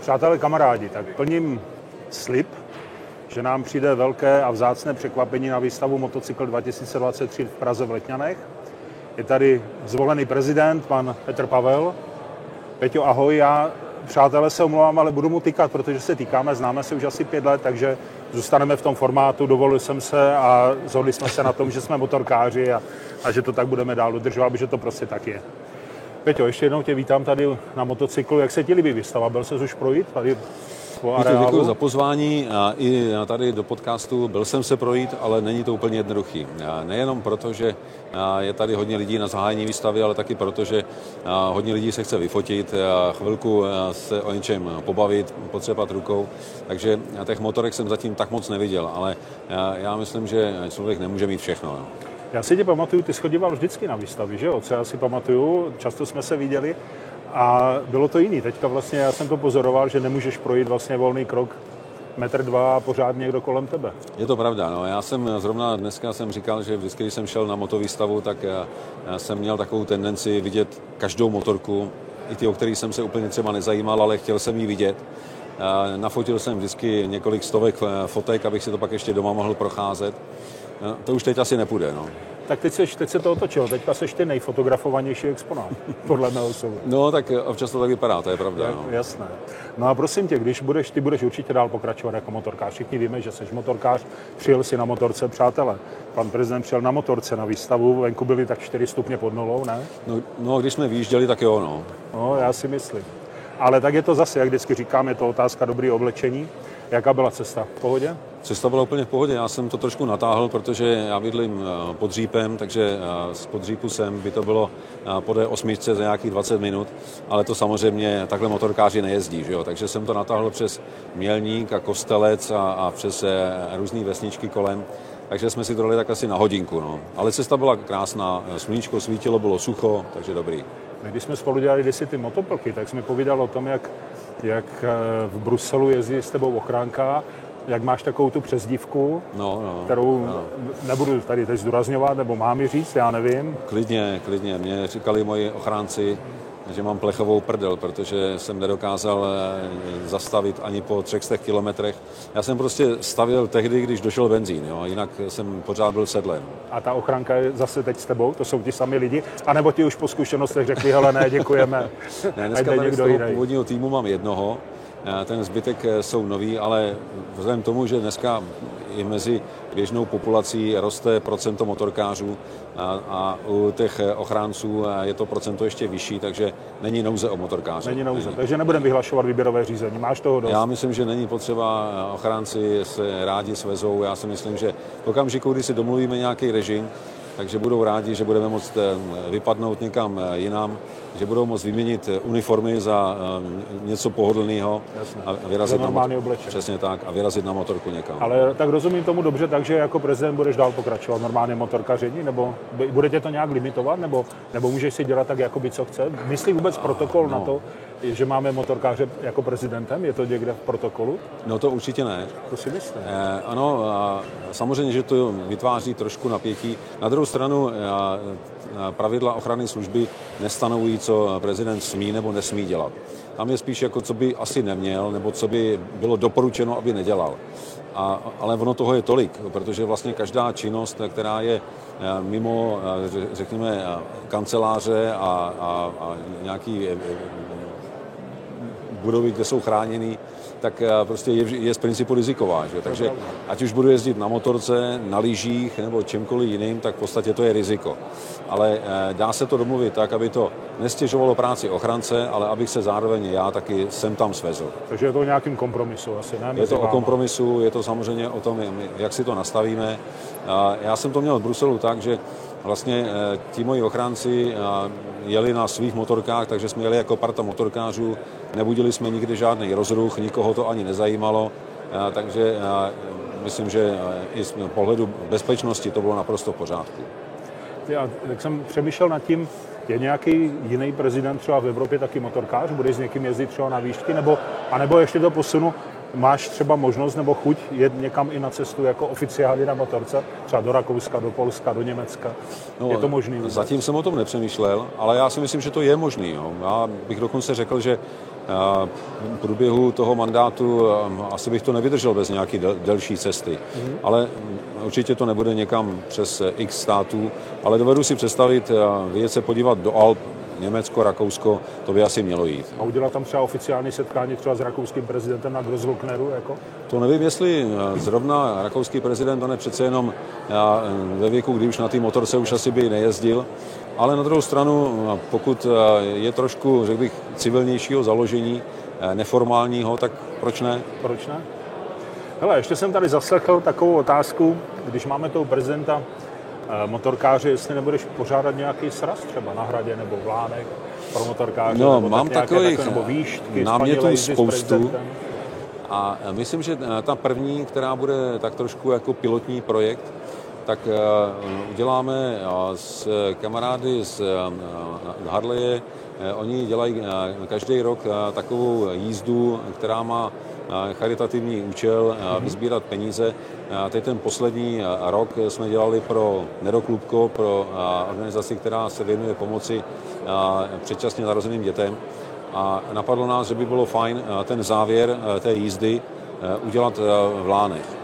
Přátelé, kamarádi, tak plním slib, že nám přijde velké a vzácné překvapení na výstavu Motocykl 2023 v Praze v Letňanech. Je tady zvolený prezident, pan Petr Pavel. Peťo, ahoj, já přátelé se omlouvám, ale budu mu týkat, protože se týkáme, známe se už asi pět let, takže zůstaneme v tom formátu, dovolil jsem se a zhodli jsme se na tom, že jsme motorkáři a, a že to tak budeme dál dodržovat, že to prostě tak je. Peťo, ještě jednou tě vítám tady na motocyklu. Jak se ti líbí výstava? Byl se už projít tady po areálu? Děkuji za pozvání a i tady do podcastu. Byl jsem se projít, ale není to úplně jednoduchý. Nejenom proto, že je tady hodně lidí na zahájení výstavy, ale taky proto, že hodně lidí se chce vyfotit, chvilku se o něčem pobavit, potřebat rukou. Takže těch motorek jsem zatím tak moc neviděl, ale já myslím, že člověk nemůže mít všechno. Já si tě pamatuju, ty schodíval vždycky na výstavy, že jo? Co já si pamatuju, často jsme se viděli a bylo to jiný. Teďka vlastně já jsem to pozoroval, že nemůžeš projít vlastně volný krok metr dva a pořád někdo kolem tebe. Je to pravda, no. Já jsem zrovna dneska jsem říkal, že vždycky, když jsem šel na motovýstavu, tak já, já jsem měl takovou tendenci vidět každou motorku, i ty, o kterých jsem se úplně třeba nezajímal, ale chtěl jsem ji vidět. Nafotil jsem vždycky několik stovek eh, fotek, abych si to pak ještě doma mohl procházet. No, to už teď asi nepůjde. No. Tak teď, seš, teď se to otočilo, teďka seš ty nejfotografovanější exponát, podle mého soudu. No, tak občas to tak vypadá, to je pravda. Je, no. Jasné. No a prosím tě, když budeš, ty budeš určitě dál pokračovat jako motorkář. Všichni víme, že jsi motorkář, přijel si na motorce, přátelé. Pan prezident přijel na motorce na výstavu, venku byly tak 4 stupně pod nulou, ne? No, no když jsme vyjížděli, tak jo, no. No, já si myslím. Ale tak je to zase, jak vždycky říkám, je to otázka dobrý oblečení. Jaká byla cesta? V pohodě? Cesta byla úplně v pohodě. Já jsem to trošku natáhl, protože já bydlím eh, pod Řípem, takže eh, z Podřípu sem by to bylo eh, po osmičce za nějakých 20 minut, ale to samozřejmě takhle motorkáři nejezdí, že jo? takže jsem to natáhl přes Mělník a Kostelec a, a přes různé vesničky kolem. Takže jsme si to dali tak asi na hodinku. No. Ale cesta byla krásná, sluníčko svítilo, bylo sucho, takže dobrý. My když jsme spolu dělali kdysi ty motoplky, tak jsme povídal o tom, jak, jak v Bruselu jezdí s tebou ochránka jak máš takovou tu přezdívku, no, no, kterou no. nebudu tady teď zdůrazňovat, nebo mám ji říct, já nevím. Klidně, klidně. Mě říkali moji ochránci, že mám plechovou prdel, protože jsem nedokázal eh, zastavit ani po 300 kilometrech. Já jsem prostě stavil tehdy, když došel benzín, jo, jinak jsem pořád byl sedlen. A ta ochranka je zase teď s tebou? To jsou ti sami lidi? A nebo ti už po zkušenostech řekli, hele ne, děkujeme. ne, dneska tady z toho původního týmu mám jednoho, ten zbytek eh, jsou nový, ale vzhledem k tomu, že dneska i mezi běžnou populací roste procento motorkářů a, a u těch eh, ochránců je to procento ještě vyšší, takže není nouze o motorkáře. Není nouze, není. takže nebudeme vyhlašovat výběrové řízení. Máš toho dost? Já myslím, že není potřeba, ochránci se rádi svezou. Já si myslím, že v okamžiku, kdy si domluvíme nějaký režim, takže budou rádi, že budeme moct vypadnout někam jinam že budou moct vyměnit eh, uniformy za uh, něco pohodlného a vyrazit na motor... Přesně tak, a vyrazit na motorku někam. Ale tak rozumím tomu dobře, takže jako prezident budeš dál pokračovat normálně motorkaření, nebo budete to nějak limitovat, nebo, nebo můžeš si dělat tak, jakoby co chce? Myslí vůbec protokol no. na to, že máme motorkáře jako prezidentem? Je to někde v protokolu? No to určitě ne. To si myslím. Eh, ano, samozřejmě, že to vytváří trošku napětí. Na druhou stranu pravidla ochrany služby nestanovují, co prezident smí nebo nesmí dělat. Tam je spíš jako, co by asi neměl, nebo co by bylo doporučeno, aby nedělal. A, ale ono toho je tolik, protože vlastně každá činnost, která je eh, mimo, eh, řekněme, kanceláře a, a, a nějaký eh, budovy, kde jsou chráněny, tak prostě je, je z principu riziková. Že? Takže ať už budu jezdit na motorce, na lyžích nebo čemkoliv jiným, tak v podstatě to je riziko ale eh, dá se to domluvit tak, aby to nestěžovalo práci ochrance, ale abych se zároveň já taky sem tam svezl. Takže je to o nějakým kompromisu asi, ne? Je to váma. o kompromisu, je to samozřejmě o tom, jak si to nastavíme. Já jsem to měl v Bruselu tak, že vlastně eh, ti moji ochránci eh, jeli na svých motorkách, takže jsme jeli jako parta motorkářů, nebudili jsme nikdy žádný rozruch, nikoho to ani nezajímalo, takže myslím, že i z pohledu bezpečnosti to bylo naprosto v pořádku já, jak jsem přemýšlel nad tím, je nějaký jiný prezident třeba v Evropě taky motorkář? Budeš s někým jezdit třeba na výšky? Nebo, anebo ještě to posunu, máš třeba možnost nebo chuť jet někam i na cestu jako oficiálně na motorce, třeba do Rakouska, do Polska, do Německa? No, je to možný? Zatím jsem o tom nepřemýšlel, ale já si myslím, že to je možný. Jo. Já bych dokonce řekl, že v průběhu toho mandátu asi bych to nevydržel bez nějaké delší cesty. Mm-hmm. Ale určitě to nebude někam přes x států, ale dovedu si představit, vyjet se podívat do Alp, Německo, Rakousko, to by asi mělo jít. A udělat tam třeba oficiální setkání třeba s rakouským prezidentem na Grossglockneru? Jako? To nevím, jestli zrovna rakouský prezident, on je přece jenom já, ve věku, kdy už na té motorce už asi by nejezdil, ale na druhou stranu, pokud je trošku, řekl bych, civilnějšího založení, neformálního, tak proč ne? Proč ne? Hele, ještě jsem tady zaslechl takovou otázku, když máme toho prezidenta Eh, motorkáři, jestli nebudeš pořádat nějaký sraz třeba na hradě nebo v Lánech pro motorkáře, no, nebo mám tak takových takové, nebo výštky, námětů spoustu. A myslím, že eh, ta první, která bude tak trošku jako pilotní projekt, tak eh, uděláme s kamarády z Harleje, oni dělají každý rok takovou jízdu, která má charitativní účel, vyzbírat peníze. Teď ten poslední rok jsme dělali pro Nedoklubko, pro organizaci, která se věnuje pomoci předčasně narozeným dětem. A napadlo nás, že by bylo fajn ten závěr té jízdy udělat v Lánech.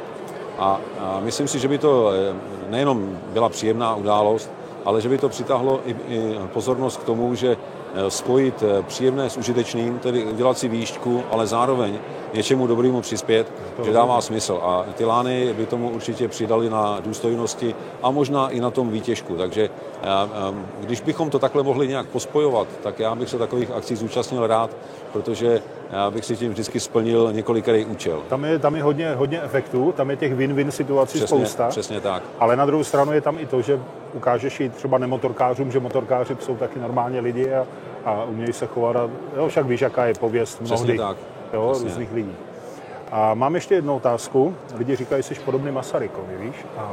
A myslím si, že by to e, nejenom byla příjemná událost, ale že by to přitáhlo i, pozornost k tomu, že e, spojit e, příjemné s užitečným, tedy udělat si výšku, ale zároveň něčemu dobrému přispět, že dává smysl. A ty lány by tomu určitě přidali na důstojnosti a možná i na tom výtěžku. Takže když bychom to takhle mohli nějak pospojovat, tak já bych se takových akcí zúčastnil rád, protože já bych si tím vždycky splnil několikerý účel. Tam je, tam je hodně, hodně efektů, tam je těch win-win situací přesně, spousta. Přesně tak. Ale na druhou stranu je tam i to, že ukážeš i třeba nemotorkářům, že motorkáři jsou taky normálně lidi a, a umějí se chovat. A, jo, však víš, jaká je pověst mnohdy. Přesně tak jo, různých lidí. A mám ještě jednu otázku. Lidi říkají, že jsi podobný Masarykovi, víš? A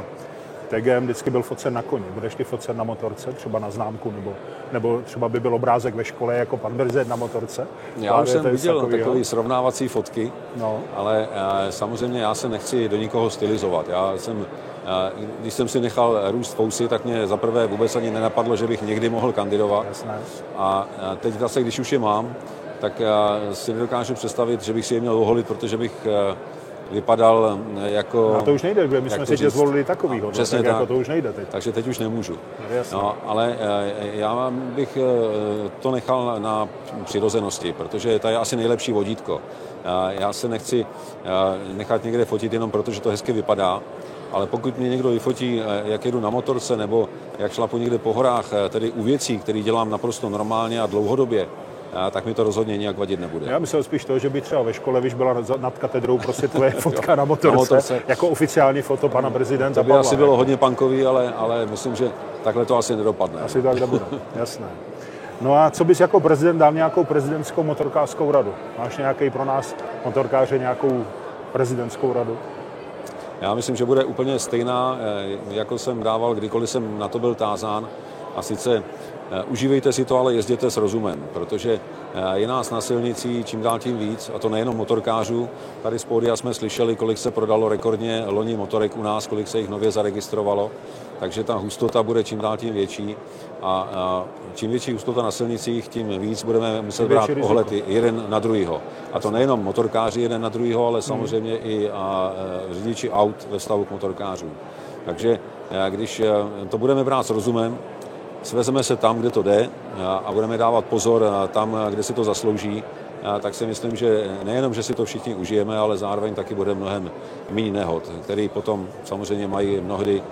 TGM vždycky byl focen na koni. Budeš ty focen na motorce, třeba na známku, nebo, nebo třeba by byl obrázek ve škole jako pan Berzet na motorce? Já už jsem viděl takový, takový srovnávací fotky, no. ale uh, samozřejmě já se nechci do nikoho stylizovat. Já jsem když jsem si nechal růst fousy, tak mě zaprvé vůbec ani nenapadlo, že bych někdy mohl kandidovat. A teď zase, když už je mám, tak si nedokážu představit, že bych si je měl oholit, protože bych eh, vypadal eh, jako... No to už nejde, my jsme si tě zvolili takovýho, no, přesně tak, tak. Jako to už nejde teď. Takže teď už nemůžu. No, no, ale eh, já bych to nechal na přirozenosti, protože to je asi nejlepší vodítko. Já se nechci nechat někde fotit jenom proto, že to hezky vypadá, ale pokud mě někdo vyfotí, jak jedu na motorce nebo jak šlapu někde po horách, tedy u věcí, které dělám naprosto normálně a dlouhodobě, tak mi to rozhodně nějak vadit nebude. Já myslel spíš to, že by třeba ve škole, když byla nad katedrou prostě tvoje fotka na motorce, na motorce, jako oficiální foto pana prezidenta. To by Pavla, asi bylo hodně punkový, ale, ale myslím, že takhle to asi nedopadne. Asi tak nebude, jasné. No a co bys jako prezident dal nějakou prezidentskou motorkářskou radu? Máš nějaký pro nás motorkáře nějakou prezidentskou radu? Já myslím, že bude úplně stejná, eh, jako jsem dával, kdykoliv jsem na to byl tázán. A sice Eh, užívejte si to, ale jezděte s rozumem, protože je nás na silnici čím dál tím víc, a to nejenom motorkářů. Tady z pódia jsme slyšeli, kolik se prodalo rekordně loni motorek u nás, kolik se jich nově zaregistrovalo, takže ta hustota bude čím dál tím větší a, čím větší hustota na silnicích, tím víc budeme muset brát ohled jeden na druhýho. A to nejenom motorkáři jeden na druhýho, ale samozřejmě i a, eh, řidiči aut ve stavu k motorkářům. Takže když to budeme brát s rozumem, svezeme se tam, kde to jde a budeme dávat pozor tam, kde si to zaslouží, tak si myslím, že nejenom, že si to všichni užijeme, ale zároveň taky bude mnohem méně nehod, který potom samozřejmě mají mnohdy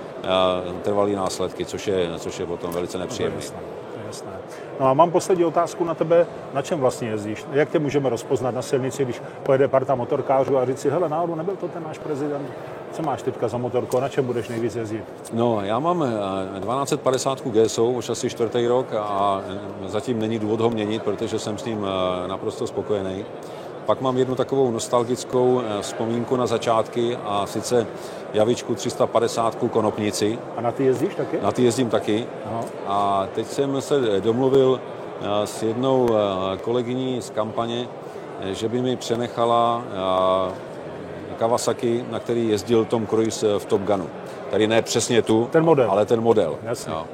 trvalý následky, což je, což je potom velice nepříjemné. Jasné. No a mám poslední otázku na tebe. Na čem vlastně jezdíš? Jak tě můžeme rozpoznat na silnici, když pojede parta motorkářů a říct si, hele, náhodou nebyl to ten náš prezident? Co máš teďka za motorku? Na čem budeš nejvíc jezdit? No, já mám 1250 eh, GSO už asi čtvrtý rok a eh, zatím není důvod ho měnit, protože jsem s tím eh, naprosto spokojený. Pak mám jednu takovou nostalgickou vzpomínku na začátky a sice Javičku 350 Konopnici. A na ty jezdíš taky? Na ty jezdím taky. Aha. A teď jsem se domluvil s jednou kolegyní z kampaně, že by mi přenechala Kawasaki, na který jezdil Tom Cruise v Top Gunu. Tady ne přesně tu, ten model. ale ten model. Jasně. Jo.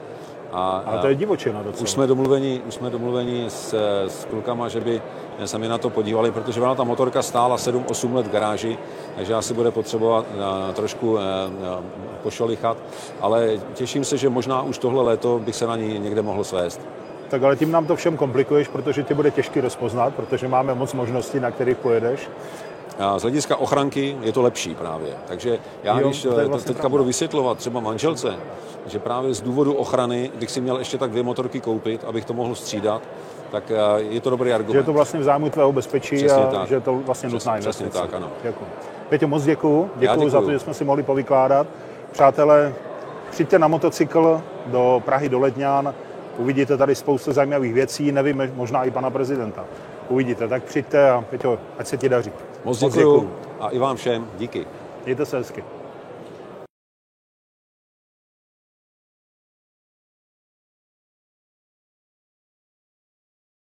A, a to je divočina docela. Už jsme domluveni, už jsme domluveni s, s klukama, že by se mi na to podívali, protože ona ta motorka stála 7-8 let v garáži, takže asi bude potřebovat uh, trošku uh, pošolichat, ale těším se, že možná už tohle léto bych se na ní někde mohl svést. Tak ale tím nám to všem komplikuješ, protože tě bude těžké rozpoznat, protože máme moc možností, na kterých pojedeš. Z hlediska ochranky je to lepší právě. Takže já, jo, když to vlastně teďka pravda. budu vysvětlovat třeba manželce, že právě z důvodu ochrany bych si měl ještě tak dvě motorky koupit, abych to mohl střídat, tak eh, je to dobrý argument. Že je to vlastně v zájmu tvého bezpečí přesně a tak. že je to vlastně nutná investice. Přesně tak, ano. Děkuji. Peťo, moc děkuju. Děkuju za to, že jsme si mohli povykládat. Přátelé, přijďte na motocykl do Prahy, do Letňán, uvidíte tady spoustu zajímavých věcí, nevím, možná i pana prezidenta. Uvidíte, tak přijďte a Peťo, ať se ti daří. Moc děkuju, a i vám všem díky. Mějte se hezky.